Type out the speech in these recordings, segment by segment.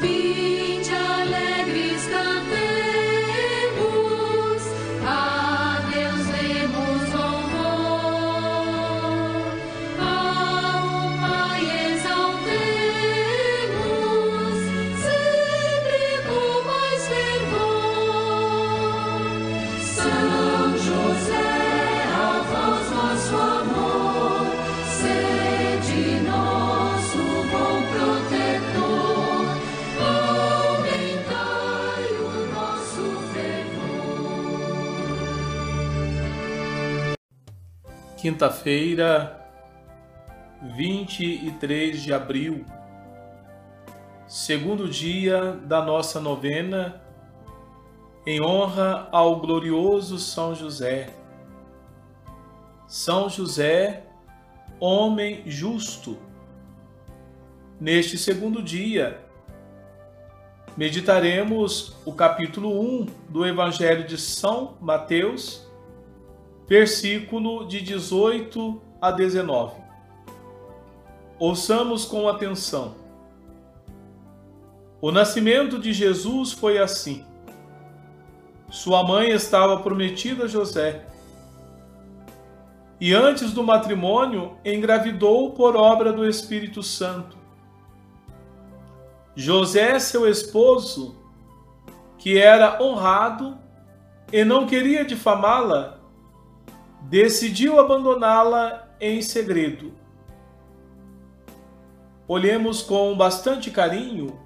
Be alegri state Quinta-feira, 23 de abril, segundo dia da nossa novena, em honra ao glorioso São José. São José, homem justo. Neste segundo dia, meditaremos o capítulo 1 do Evangelho de São Mateus, versículo de 18 a 19. Ouçamos com atenção. O nascimento de Jesus foi assim. Sua mãe estava prometida a José. E antes do matrimônio, engravidou por obra do Espírito Santo. José, seu esposo, que era honrado e não queria difamá-la, decidiu abandoná-la em segredo. Olhemos com bastante carinho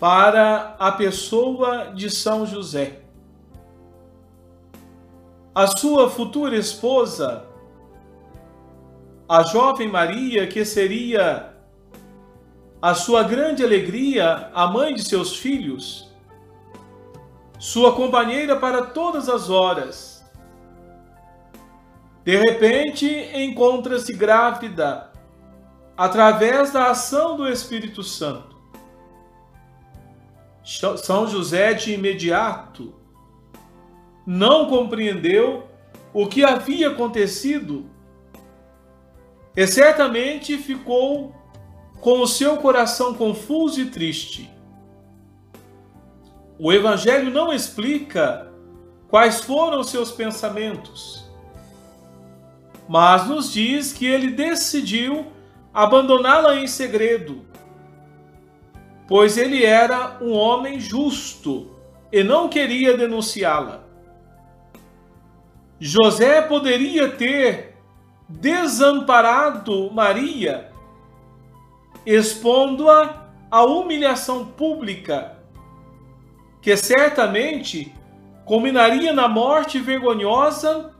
para a pessoa de São José. A sua futura esposa, a jovem Maria, que seria a sua grande alegria, a mãe de seus filhos, sua companheira para todas as horas. De repente, encontra-se grávida através da ação do Espírito Santo. São José, de imediato, não compreendeu o que havia acontecido e certamente ficou com o seu coração confuso e triste. O Evangelho não explica quais foram seus pensamentos, mas nos diz que ele decidiu abandoná-la em segredo, pois ele era um homem justo e não queria denunciá-la. José poderia ter desamparado Maria, expondo-a à humilhação pública, que certamente culminaria na morte vergonhosa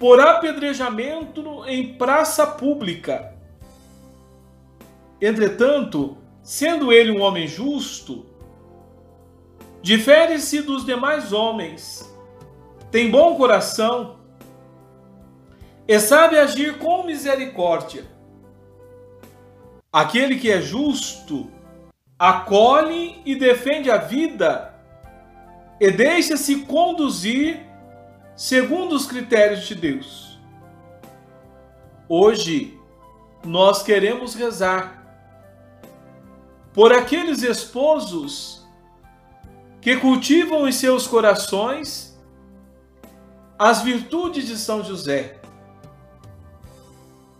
por apedrejamento em praça pública. Entretanto, sendo ele um homem justo, difere-se dos demais homens, tem bom coração e sabe agir com misericórdia. Aquele que é justo acolhe e defende a vida e deixa-se conduzir segundo os critérios de Deus. Hoje, nós queremos rezar por aqueles esposos que cultivam em seus corações as virtudes de São José,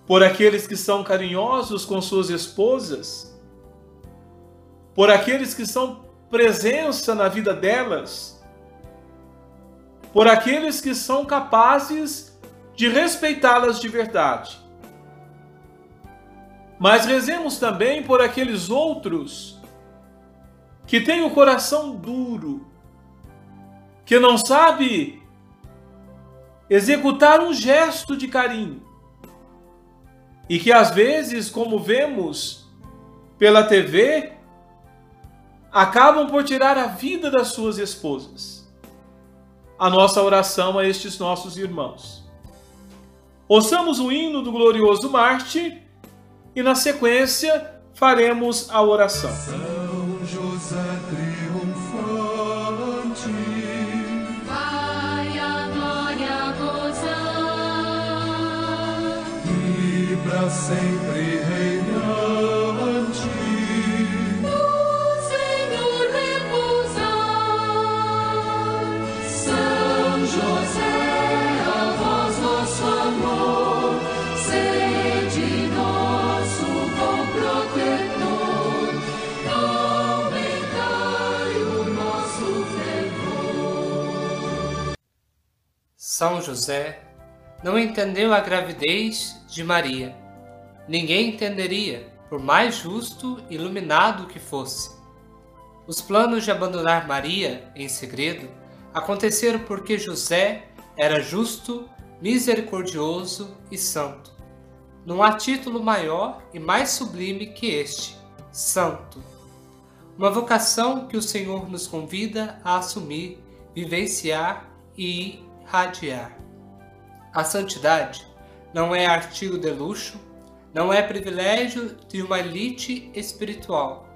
por aqueles que são carinhosos com suas esposas, por aqueles que são presença na vida delas, por aqueles que são capazes de respeitá-las de verdade. Mas rezemos também por aqueles outros que têm o coração duro, que não sabe executar um gesto de carinho e que às vezes, como vemos pela TV, acabam por tirar a vida das suas esposas. A nossa oração a estes nossos irmãos. Ouçamos o hino do glorioso Marte e na sequência faremos a oração. São José não entendeu a gravidez de Maria. Ninguém entenderia, por mais justo e iluminado que fosse. Os planos de abandonar Maria em segredo aconteceram porque José era justo, misericordioso e santo. Não há título maior e mais sublime que este, santo. Uma vocação que o Senhor nos convida a assumir, vivenciar e irradiar. A santidade não é artigo de luxo, não é privilégio de uma elite espiritual,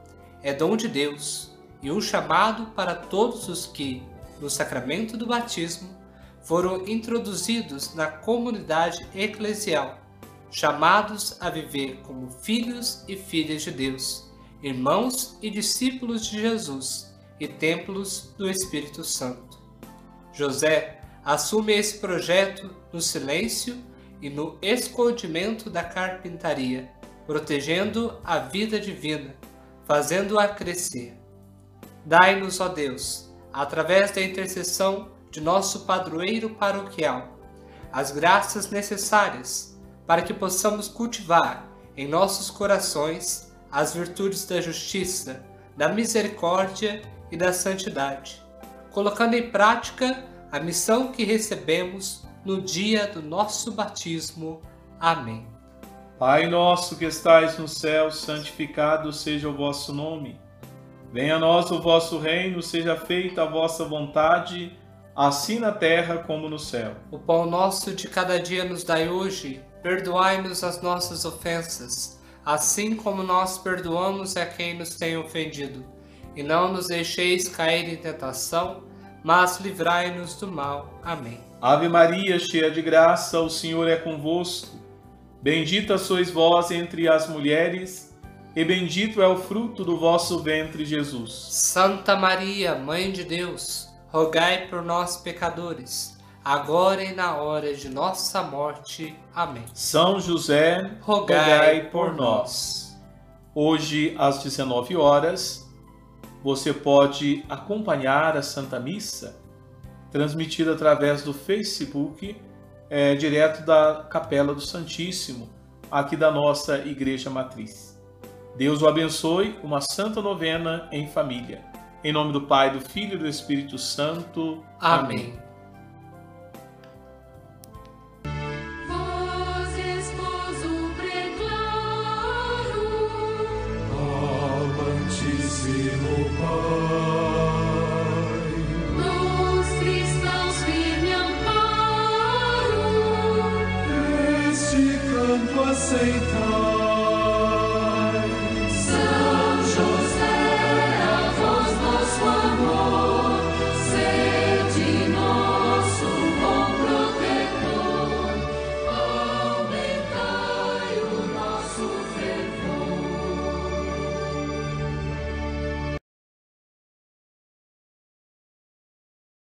é dom de Deus e um chamado para todos os que, no sacramento do batismo, foram introduzidos na comunidade eclesial, chamados a viver como filhos e filhas de Deus, irmãos e discípulos de Jesus e templos do Espírito Santo. José assume esse projeto no silêncio e no escondimento da carpintaria, protegendo a vida divina, fazendo-a crescer. Dai-nos, ó Deus, através da intercessão de nosso padroeiro paroquial, as graças necessárias para que possamos cultivar em nossos corações as virtudes da justiça, da misericórdia e da santidade, colocando em prática a missão que recebemos no dia do nosso batismo. Amém. Pai nosso que estais no céu, santificado seja o vosso nome. Venha a nós o vosso reino, seja feita a vossa vontade, assim na terra como no céu. O pão nosso de cada dia nos dai hoje, perdoai-nos as nossas ofensas, assim como nós perdoamos a quem nos tem ofendido. E não nos deixeis cair em tentação, mas livrai-nos do mal. Amém. Ave Maria, cheia de graça, o Senhor é convosco. Bendita sois vós entre as mulheres, e bendito é o fruto do vosso ventre, Jesus. Santa Maria, Mãe de Deus, rogai por nós, pecadores, agora e na hora de nossa morte. Amém. São José, rogai, por nós. Hoje, às 19 horas, você pode acompanhar a Santa Missa, transmitida através do Facebook, é, direto da Capela do Santíssimo, aqui da nossa Igreja Matriz. Deus o abençoe, uma santa novena em família. Em nome do Pai, do Filho e do Espírito Santo. Amém. Vós, faith.